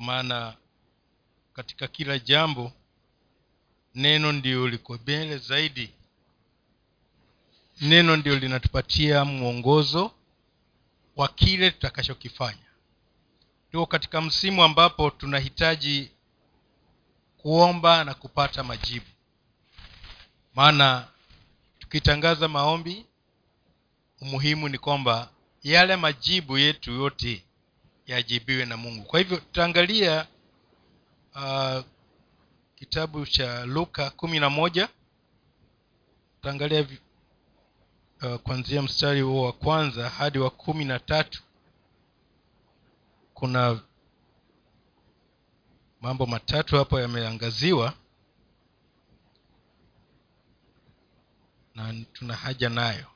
kwa maana katika kila jambo neno ndio liko mbele zaidi. Neno ndio linatupatia mwongozo wa kile tutakachokifanya. Tuko katika msimu ambapo tunahitaji kuomba na kupata majibu. Maana tukitangaza maombi umuhimu ni kwamba yale majibu yetu yote yajibiwe na mungu. Kwa hivyo tutaangalia uh, kitabu cha luka kumi na moja. Tutaangalia uh, kuanzia mstari huo wa kwanza hadi wa kumi na tatu. Kuna mambo matatu hapo yameangaziwa na tuna haja nayo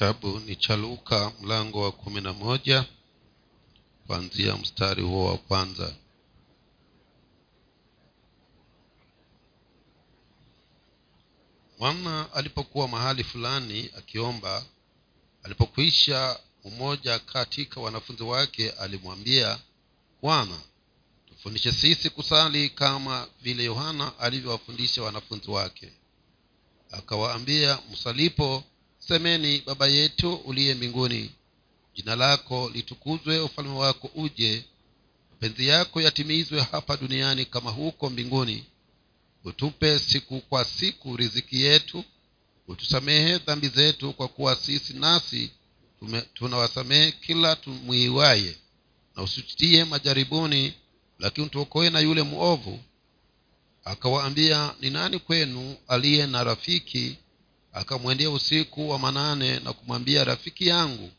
kitabu ni cha luka mlango wa kumi na moja kuanzia mstari huo wa kwanza. Mwana alipokuwa mahali fulani akiomba alipokwisha mmoja katika wanafunzi wake alimwambia bwana tufundishe sisi kusali kama vile yohana alivyowafundisha wanafunzi wake. Akawaambia msalipo semeni baba yetu uliye mbinguni. Jina lako litukuzwe ufalme wako uje mapenzi yako yatimizwe hapa duniani kama huko mbinguni. Utupe siku kwa siku riziki yetu utusamehe dhambi zetu kwa kuwa sisi nasi tunawasamehe kila tumwiwaye. Na usitie majaribuni lakini tuokoe na yule mwovu akawaambia ni nani kwenu aliye na rafiki akamwendea usiku wa manane na kumwambia rafiki yangu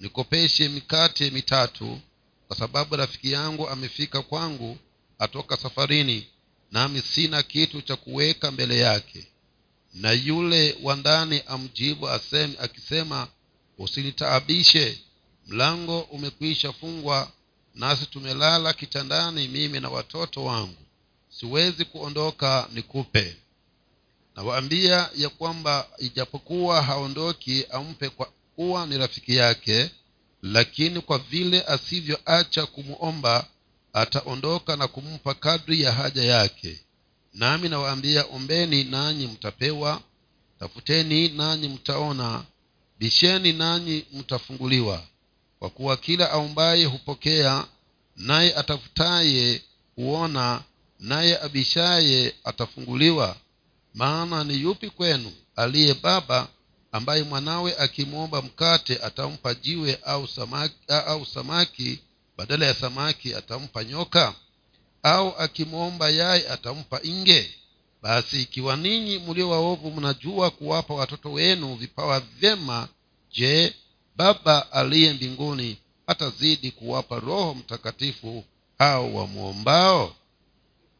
nikopeshe mikate mitatu kwa sababu rafiki yangu amefika kwangu atoka safarini nami sina kitu cha kuweka mbele yake. Na yule wa ndani amjibu asemi akisema usinitaabishe mlango umekwisha fungwa nasi tumelala kitandani mimi na watoto wangu. Siwezi kuondoka nikupe nawaambia ya kwamba ijapokuwa haondoki ampe kwa kuwa ni rafiki yake lakini kwa vile asivyoacha kumwomba ataondoka na kumpa kadri ya haja yake. Nami nawaambia ombeni nanyi mtapewa tafuteni nanyi mtaona bisheni nanyi mtafunguliwa. Kwa kuwa kila aombaye hupokea naye atafutaye huona naye abishaye atafunguliwa maana ni yupi kwenu aliye baba ambaye mwanawe akimwomba mkate atampa jiwe au samaki, au samaki badala ya samaki atampa nyoka? Au akimwomba yai atampa nge basi ikiwa ninyi mlio waovu mnajua kuwapa watoto wenu vipawa vyema je baba aliye mbinguni atazidi kuwapa roho mtakatifu au wamwombao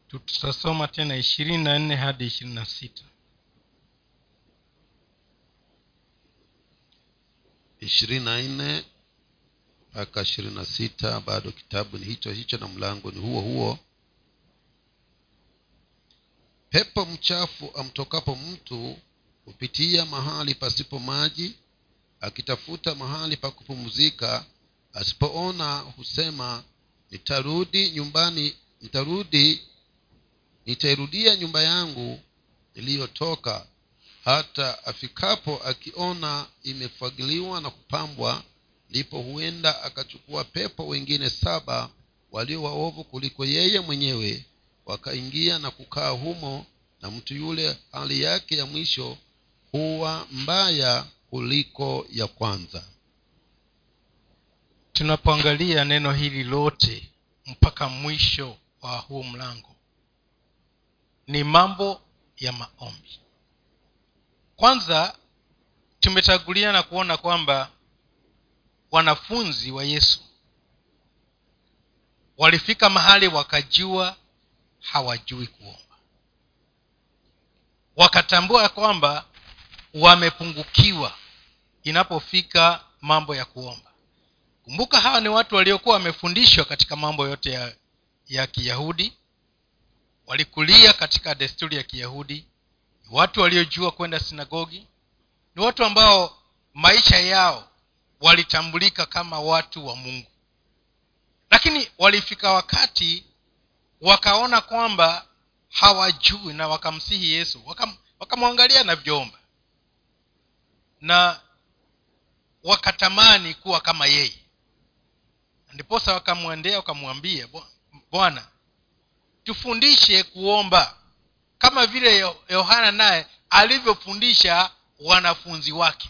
tutasoma tena ishirini na nne hadi ishirini na sita. Ishirini na nne mpaka ishirini na sita bado kitabu ni hicho hicho na mlango ni huo huo. Pepo mchafu amtokapo mtu hupitia mahali pasipo maji akitafuta mahali pa kupumzika. Asipoona husema nitarudi nyumbani nitarudi nitairudia nyumba yangu iliyotoka hata afikapo akiona imefagiliwa na kupambwa ndipo huenda akachukua pepo wengine saba walio waovu kuliko yeye mwenyewe wakaingia na kukaa humo na mtu yule hali yake ya mwisho huwa mbaya kuliko ya kwanza. Tunapoangalia neno hili lote mpaka mwisho wa huu mlango ni mambo ya maombi. Kwanza tumetangulia na kuona kwamba wanafunzi wa yesu walifika mahali wakajua hawajui kuomba. Wakatambua kwamba wamepungukiwa inapofika mambo ya kuomba. Kumbuka hawa ni watu waliokuwa wamefundishwa katika mambo yote ya, ya kiyahudi walikulia katika desturi ya kiyahudi. Ni watu waliojua kwenda sinagogi. Ni watu ambao maisha yao walitambulika kama watu wa mungu. Lakini walifika wakati wakaona kwamba hawajui na wakamsihi yesu. Wakam, wakamwangalia anavyoomba na wakatamani kuwa kama yeye. Ndiposa wakamwendea wakamwambia bwana tufundishe kuomba. Kama vile yohana naye alivyofundisha wanafunzi wake.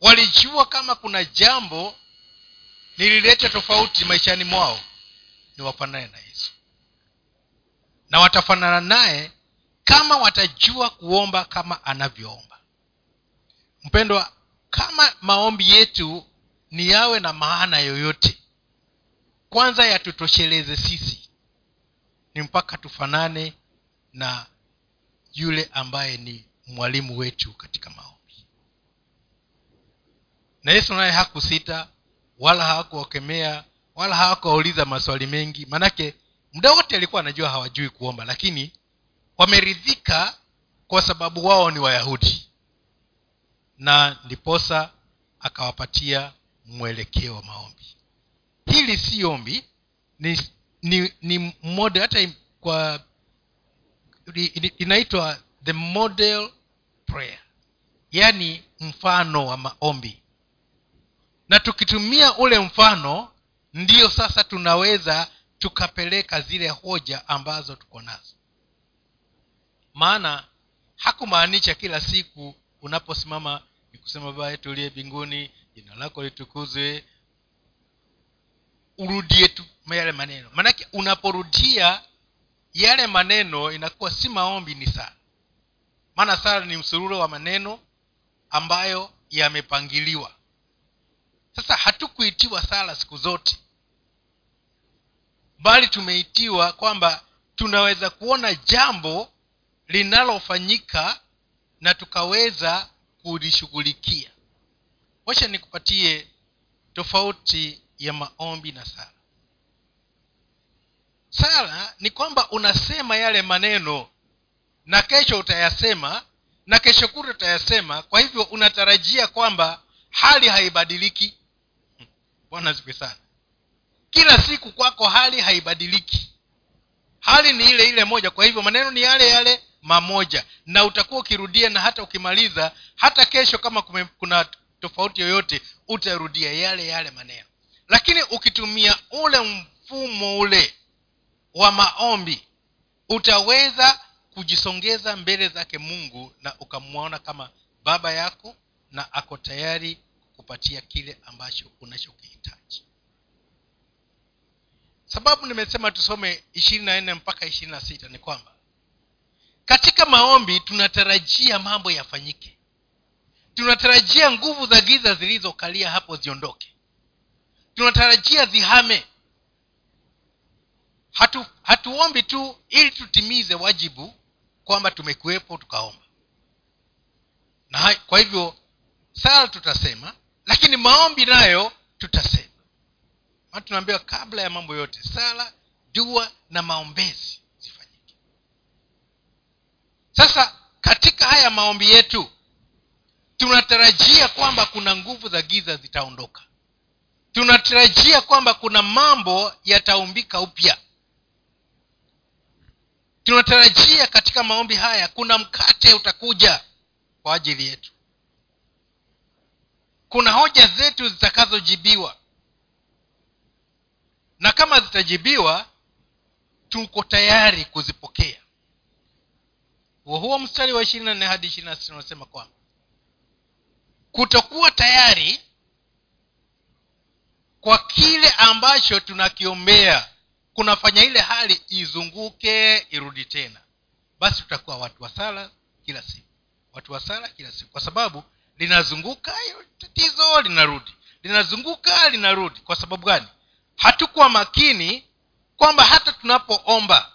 Walijua kama kuna jambo lilileta tofauti maishani mwao. Ni wafanane na yesu. Na watafanana naye kama watajua kuomba kama anavyoomba. Mpendwa kama maombi yetu ni yawe na maana yoyote kwanza yatutosheleze sisi ni mpaka tufanane na yule ambaye ni mwalimu wetu katika maombi. Na yesu naye hakusita wala hawakuwakemea wala hawakuwauliza maswali mengi. Manake muda wote alikuwa anajua hawajui kuomba lakini wameridhika kwa sababu wao ni wayahudi. Na ndiposa akawapatia mwelekeo wa maombi. Hili si ombi ni ni, ni model hata kwa inaitwa the model prayer. Yaani mfano wa maombi. Na tukitumia ule mfano ndiyo sasa tunaweza tukapeleka zile hoja ambazo tuko nazo. Maana hakumaanisha kila siku unaposimama ni kusema baba yetu uliye mbinguni jina lako litukuzwe urudie tu yale maneno. Maanake unaporudia yale maneno inakuwa si maombi ni sala maana sala ni msururo wa maneno ambayo yamepangiliwa. Sasa hatukuitiwa sala siku zote. Bali tumeitiwa kwamba tunaweza kuona jambo linalofanyika na tukaweza kulishughulikia. Wacha nikupatie tofauti ya maombi na sala. Sala ni kwamba unasema yale maneno na kesho utayasema na kesho kura utayasema kwa hivyo unatarajia kwamba hali haibadiliki. Bwana zikwe sana. Kila siku kwako hali haibadiliki. Hali ni ile ile moja kwa hivyo maneno ni yale yale mamoja na utakuwa ukirudia na hata ukimaliza hata kesho kama kume, kuna tofauti yoyote utarudia yale yale maneno lakini ukitumia ule mfumo ule wa maombi utaweza kujisongeza mbele zake mungu na ukamwona kama baba yako na ako tayari kupatia kile ambacho unachokihitaji. Sababu nimesema tusome ishirini na nne mpaka ishirini na sita ni kwamba katika maombi tunatarajia mambo yafanyike. Tunatarajia nguvu za giza zilizokalia hapo ziondoke tunatarajia zihame hatu hatuombi tu ili tutimize wajibu kwamba tumekuwepo tukaomba. Na kwa hivyo sala tutasema lakini maombi nayo tutasema. Maana tunaambiwa kabla ya mambo yote sala dua na maombezi zifanyike. Sasa katika haya maombi yetu tunatarajia kwamba kuna nguvu za giza zitaondoka tunatarajia kwamba kuna mambo yataumbika upya. Tunatarajia katika maombi haya kuna mkate utakuja kwa ajili yetu. Kuna hoja zetu zitakazojibiwa. Na kama zitajibiwa tuko tayari kuzipokea. Huo huo mstari wa ishirini na nne hadi ishirini na sita unasema kwamba kutokuwa tayari kwa kile ambacho tunakiombea kunafanya ile hali izunguke irudi tena. Basi tutakuwa watu wa sala kila siku. Watu wa sala kila siku. Kwa sababu linazunguka tatizo linarudi. Linazunguka linarudi. Kwa sababu gani? Hatukuwa makini kwamba hata tunapoomba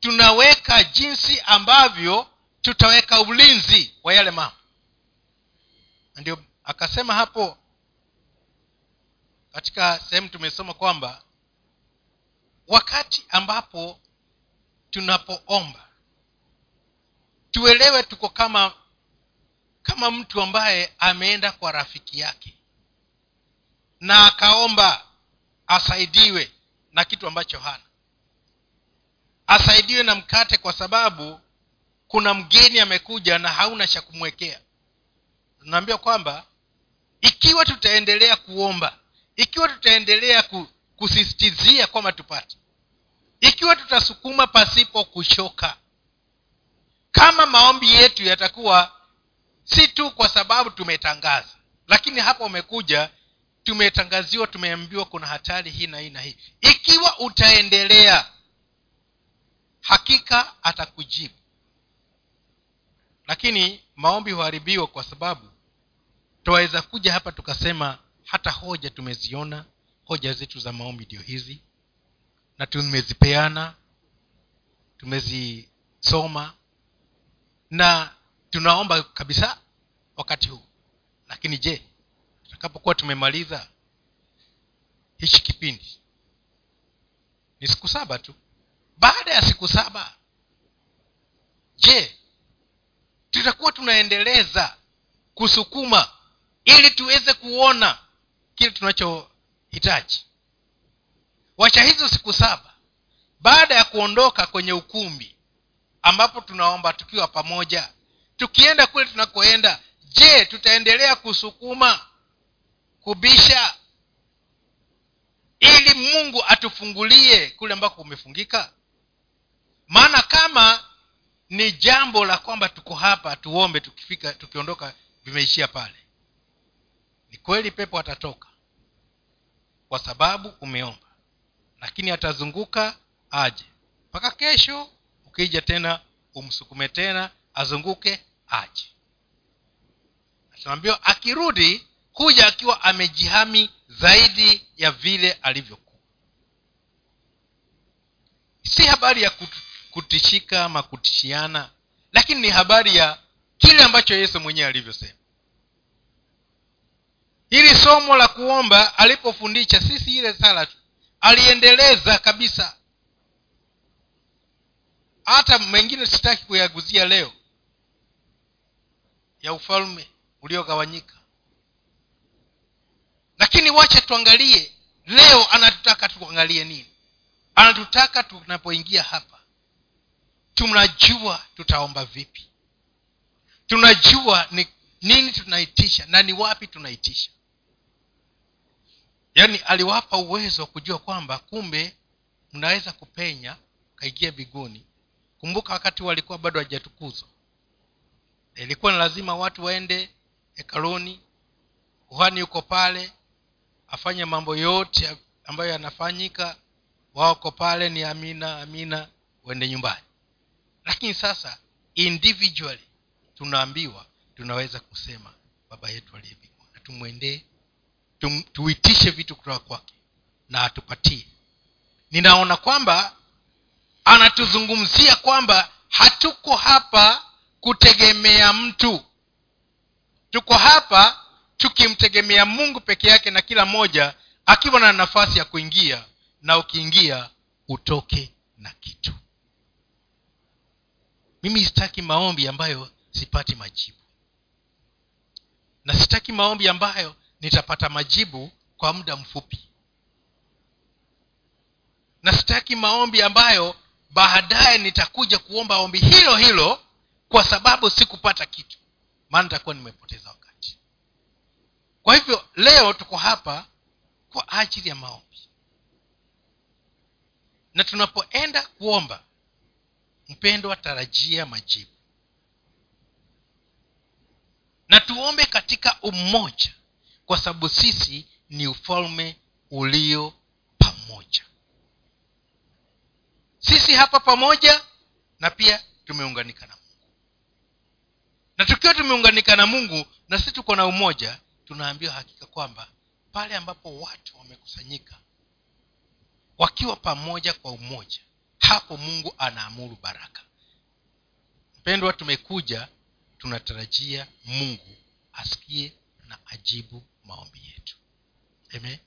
tunaweka jinsi ambavyo tutaweka ulinzi wa yale mambo. Ndio akasema hapo katika sehemu tumesoma kwamba wakati ambapo tunapoomba tuelewe tuko kama kama mtu ambaye ameenda kwa rafiki yake na akaomba asaidiwe na kitu ambacho hana. Asaidiwe na mkate kwa sababu kuna mgeni amekuja na hauna cha kumwekea. Tunaambia kwamba ikiwa tutaendelea kuomba ikiwa tutaendelea kusistizia kwamba tupate. Ikiwa tutasukuma pasipo kuchoka. Kama maombi yetu yatakuwa si tu kwa sababu tumetangaza lakini hapa umekuja tumetangaziwa tumeambiwa kuna hatari hii na hii na hii. Ikiwa utaendelea hakika atakujibu. Lakini maombi huharibiwa kwa sababu twaweza kuja hapa tukasema hata hoja tumeziona hoja zetu za maombi ndio hizi. Na tumezipeana tumezisoma. Na tunaomba kabisa wakati huu. Lakini je tutakapokuwa tumemaliza hichi kipindi? Ni siku saba tu. Baada ya siku saba je tutakuwa tunaendeleza kusukuma ili tuweze kuona kile tunachohitaji. Wacha hizo siku saba. Baada ya kuondoka kwenye ukumbi ambapo tunaomba tukiwa pamoja tukienda kule tunakoenda je tutaendelea kusukuma kubisha ili mungu atufungulie kule ambako umefungika? Maana kama ni jambo la kwamba tuko hapa tuombe tukifika tukiondoka vimeishia pale. Ni kweli pepo atatoka kwa sababu umeomba. Lakini atazunguka aje. Mpaka kesho ukija tena umsukume tena azunguke aje. Tunaambiwa akirudi kuja akiwa amejihami zaidi ya vile alivyokuwa. Si habari ya kutishika ama kutishiana lakini ni habari ya kile ambacho yesu mwenyewe alivyosema hili somo la kuomba alipofundisha sisi ile sala tu aliendeleza kabisa. Hata mengine sitaki kuyaguzia leo ya ufalme uliogawanyika. Lakini wacha tuangalie leo anatutaka tuangalie nini? Anatutaka tunapoingia hapa tunajua tutaomba vipi? Tunajua ni nini tunaitisha na ni wapi tunaitisha yaani aliwapa uwezo wa kujua kwamba kumbe mnaweza kupenya kaingia biguni kumbuka wakati walikuwa bado hajatukuzwa ilikuwa ni lazima watu waende hekaluni kuhani yuko pale afanye mambo yote ambayo yanafanyika wako pale ni amina amina uende nyumbani. Lakini sasa individually tunaambiwa tunaweza kusema baba yetu aliye mbinguni na tumwendee tuitishe vitu kutoka kwake na atupatie. Ninaona kwamba anatuzungumzia kwamba hatuko hapa kutegemea mtu. Tuko hapa tukimtegemea mungu peke yake na kila mmoja akiwa na nafasi ya kuingia na ukiingia utoke na kitu. Mimi sitaki maombi ambayo sipati majibu. Na sitaki maombi ambayo nitapata majibu kwa muda mfupi. Na sitaki maombi ambayo baadaye nitakuja kuomba ombi hilo hilo kwa sababu sikupata kitu. Maana nitakuwa nimepoteza wakati. Kwa hivyo leo tuko hapa kwa ajili ya maombi. Na tunapoenda kuomba mpendwa tarajia majibu. Na tuombe katika umoja kwa sababu sisi ni ufalme ulio pamoja. Sisi hapa pamoja na pia tumeunganika na mungu. Na tukiwa tumeunganika na mungu na sisi tuko na umoja tunaambiwa hakika kwamba pale ambapo watu wamekusanyika wakiwa pamoja kwa umoja hapo mungu anaamuru baraka. Mpendwa tumekuja tunatarajia mungu asikie na ajibu maombi yetu. Amen